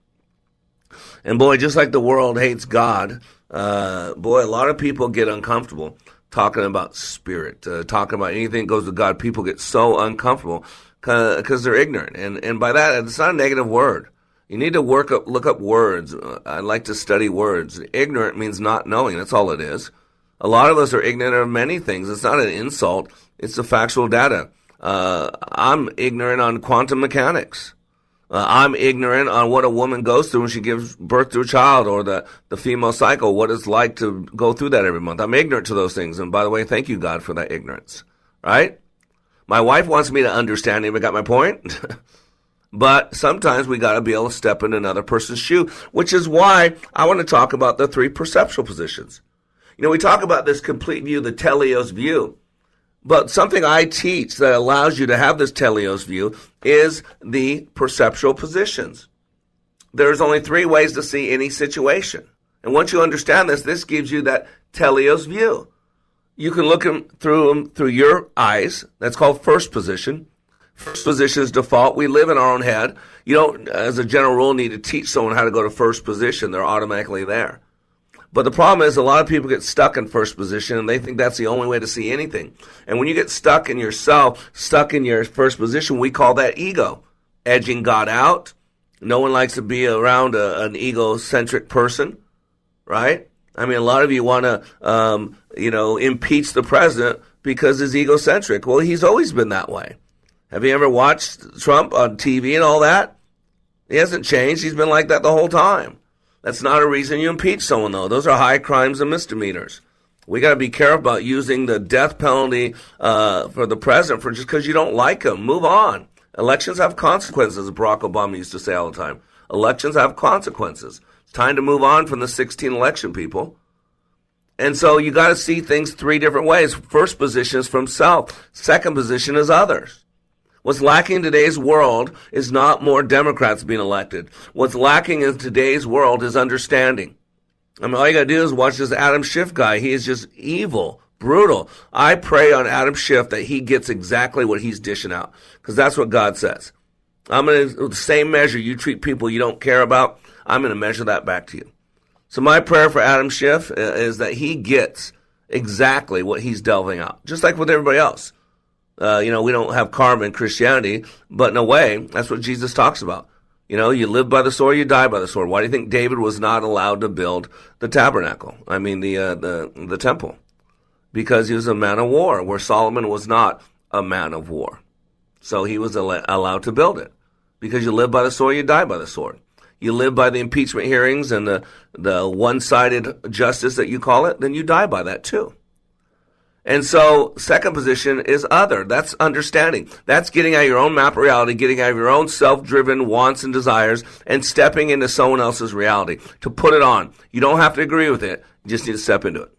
And boy, just like the world hates God, uh, boy, a lot of people get uncomfortable talking about spirit, uh, talking about anything that goes to God. People get so uncomfortable because they're ignorant. And, and by that, it's not a negative word. You need to work up, look up words. I like to study words. Ignorant means not knowing. That's all it is. A lot of us are ignorant of many things. It's not an insult. It's the factual data. Uh, I'm ignorant on quantum mechanics. Uh, I'm ignorant on what a woman goes through when she gives birth to a child or the, the female cycle, what it's like to go through that every month. I'm ignorant to those things. And by the way, thank you, God, for that ignorance. Right? My wife wants me to understand. Anybody got my point? But sometimes we got to be able to step in another person's shoe, which is why I want to talk about the three perceptual positions. You know, we talk about this complete view, the teleos view. But something I teach that allows you to have this teleos view is the perceptual positions. There's only three ways to see any situation. And once you understand this, this gives you that teleos view. You can look through them through your eyes. That's called first position. First position is default. We live in our own head. You don't, as a general rule, need to teach someone how to go to first position. They're automatically there. But the problem is a lot of people get stuck in first position and they think that's the only way to see anything. And when you get stuck in yourself, stuck in your first position, we call that ego. Edging God out. No one likes to be around a, an egocentric person, right? I mean, a lot of you want to, um, you know, impeach the president because he's egocentric. Well, he's always been that way. Have you ever watched Trump on TV and all that? He hasn't changed. He's been like that the whole time. That's not a reason you impeach someone, though. Those are high crimes and misdemeanors. We got to be careful about using the death penalty uh, for the president for just because you don't like him. Move on. Elections have consequences, Barack Obama used to say all the time. Elections have consequences. It's time to move on from the 16 election, people. And so you got to see things three different ways. First position is from self. Second position is others. What's lacking in today's world is not more Democrats being elected. What's lacking in today's world is understanding. I mean, all you gotta do is watch this Adam Schiff guy. He is just evil, brutal. I pray on Adam Schiff that he gets exactly what he's dishing out. Cause that's what God says. I'm gonna, the same measure you treat people you don't care about, I'm gonna measure that back to you. So my prayer for Adam Schiff is that he gets exactly what he's delving out. Just like with everybody else. Uh, you know, we don't have karma in Christianity, but in a way, that's what Jesus talks about. You know, you live by the sword, you die by the sword. Why do you think David was not allowed to build the tabernacle? I mean, the uh, the the temple, because he was a man of war, where Solomon was not a man of war, so he was al- allowed to build it. Because you live by the sword, you die by the sword. You live by the impeachment hearings and the the one sided justice that you call it, then you die by that too. And so, second position is other. That's understanding. That's getting out of your own map reality, getting out of your own self-driven wants and desires, and stepping into someone else's reality to put it on. You don't have to agree with it. You just need to step into it.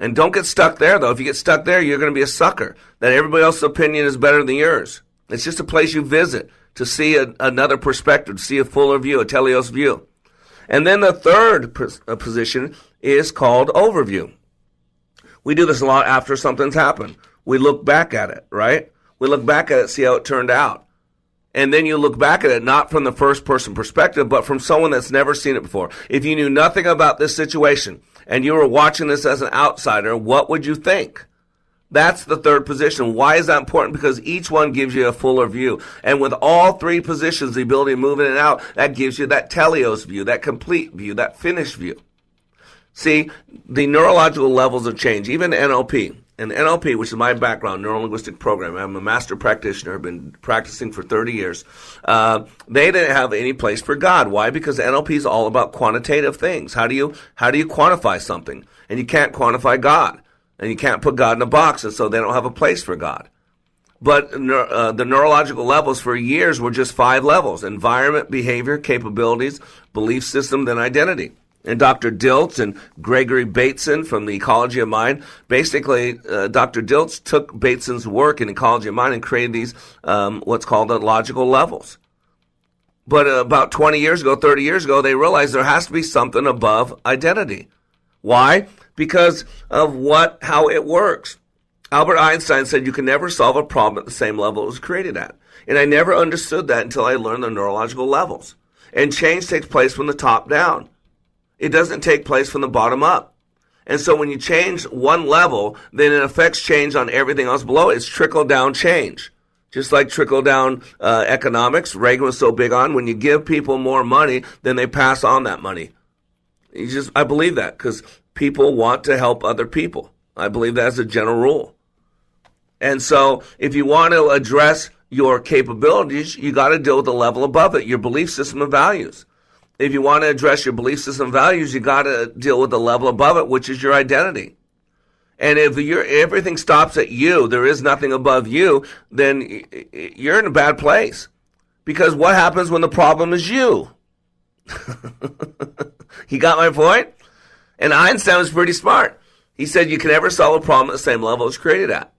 And don't get stuck there, though. If you get stuck there, you're going to be a sucker. That everybody else's opinion is better than yours. It's just a place you visit to see a, another perspective, to see a fuller view, a teleos view. And then the third uh, position is called overview. We do this a lot after something's happened. We look back at it, right? We look back at it, see how it turned out. And then you look back at it not from the first person perspective, but from someone that's never seen it before. If you knew nothing about this situation and you were watching this as an outsider, what would you think? That's the third position. Why is that important? Because each one gives you a fuller view. And with all three positions, the ability to move in and out, that gives you that teleos view, that complete view, that finished view. See, the neurological levels of change, even NLP, and NLP, which is my background, neuro linguistic program, I'm a master practitioner, I've been practicing for 30 years. Uh, they didn't have any place for God. Why? Because NLP is all about quantitative things. How do you how do you quantify something? And you can't quantify God, and you can't put God in a box, and so they don't have a place for God. But uh, the neurological levels for years were just five levels: environment, behavior, capabilities, belief system, then identity and Dr. Dilts and Gregory Bateson from the Ecology of Mind. Basically, uh, Dr. Dilts took Bateson's work in Ecology of Mind and created these um, what's called the logical levels. But uh, about 20 years ago, 30 years ago, they realized there has to be something above identity. Why? Because of what how it works. Albert Einstein said you can never solve a problem at the same level it was created at. And I never understood that until I learned the neurological levels. And change takes place from the top down. It doesn't take place from the bottom up. And so when you change one level, then it affects change on everything else below. It's trickle down change. Just like trickle down uh, economics, Reagan was so big on. When you give people more money, then they pass on that money. You just, I believe that because people want to help other people. I believe that as a general rule. And so if you want to address your capabilities, you got to deal with the level above it, your belief system of values if you want to address your belief system values, you got to deal with the level above it, which is your identity. And if you everything stops at you, there is nothing above you, then you're in a bad place. Because what happens when the problem is you? he got my point? And Einstein was pretty smart. He said you can never solve a problem at the same level it's created at.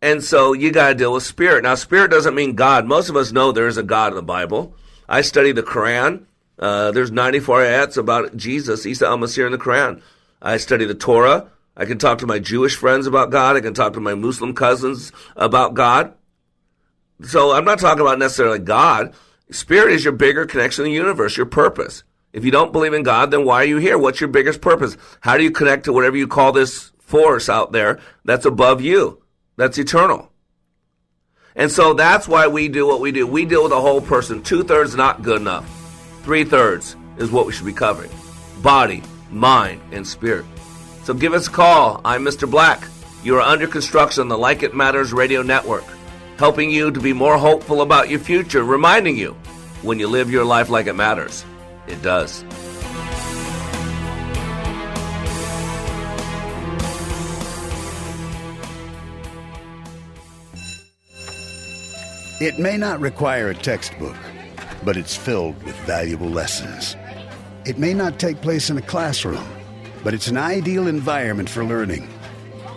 And so you got to deal with spirit. Now, spirit doesn't mean God. Most of us know there is a God in the Bible. I study the Quran. Uh, there's 94 ayats about Jesus, Isa al-Masih in the Quran. I study the Torah. I can talk to my Jewish friends about God. I can talk to my Muslim cousins about God. So I'm not talking about necessarily God. Spirit is your bigger connection to the universe, your purpose. If you don't believe in God, then why are you here? What's your biggest purpose? How do you connect to whatever you call this force out there that's above you? That's eternal. And so that's why we do what we do. We deal with a whole person. Two thirds not good enough. Three thirds is what we should be covering body, mind, and spirit. So give us a call. I'm Mr. Black. You are under construction on the Like It Matters Radio Network, helping you to be more hopeful about your future, reminding you when you live your life like it matters, it does. It may not require a textbook but it's filled with valuable lessons. It may not take place in a classroom, but it's an ideal environment for learning.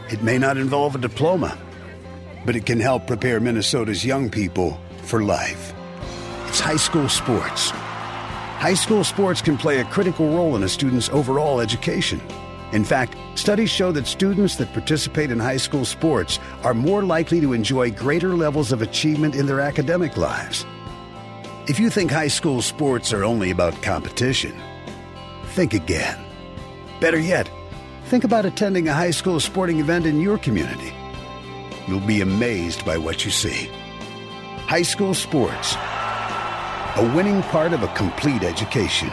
It may not involve a diploma, but it can help prepare Minnesota's young people for life. It's high school sports. High school sports can play a critical role in a student's overall education. In fact, studies show that students that participate in high school sports are more likely to enjoy greater levels of achievement in their academic lives. If you think high school sports are only about competition, think again. Better yet, think about attending a high school sporting event in your community. You'll be amazed by what you see. High school sports, a winning part of a complete education.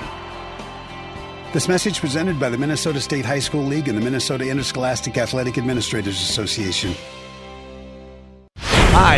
This message presented by the Minnesota State High School League and the Minnesota Interscholastic Athletic Administrators Association. Hi.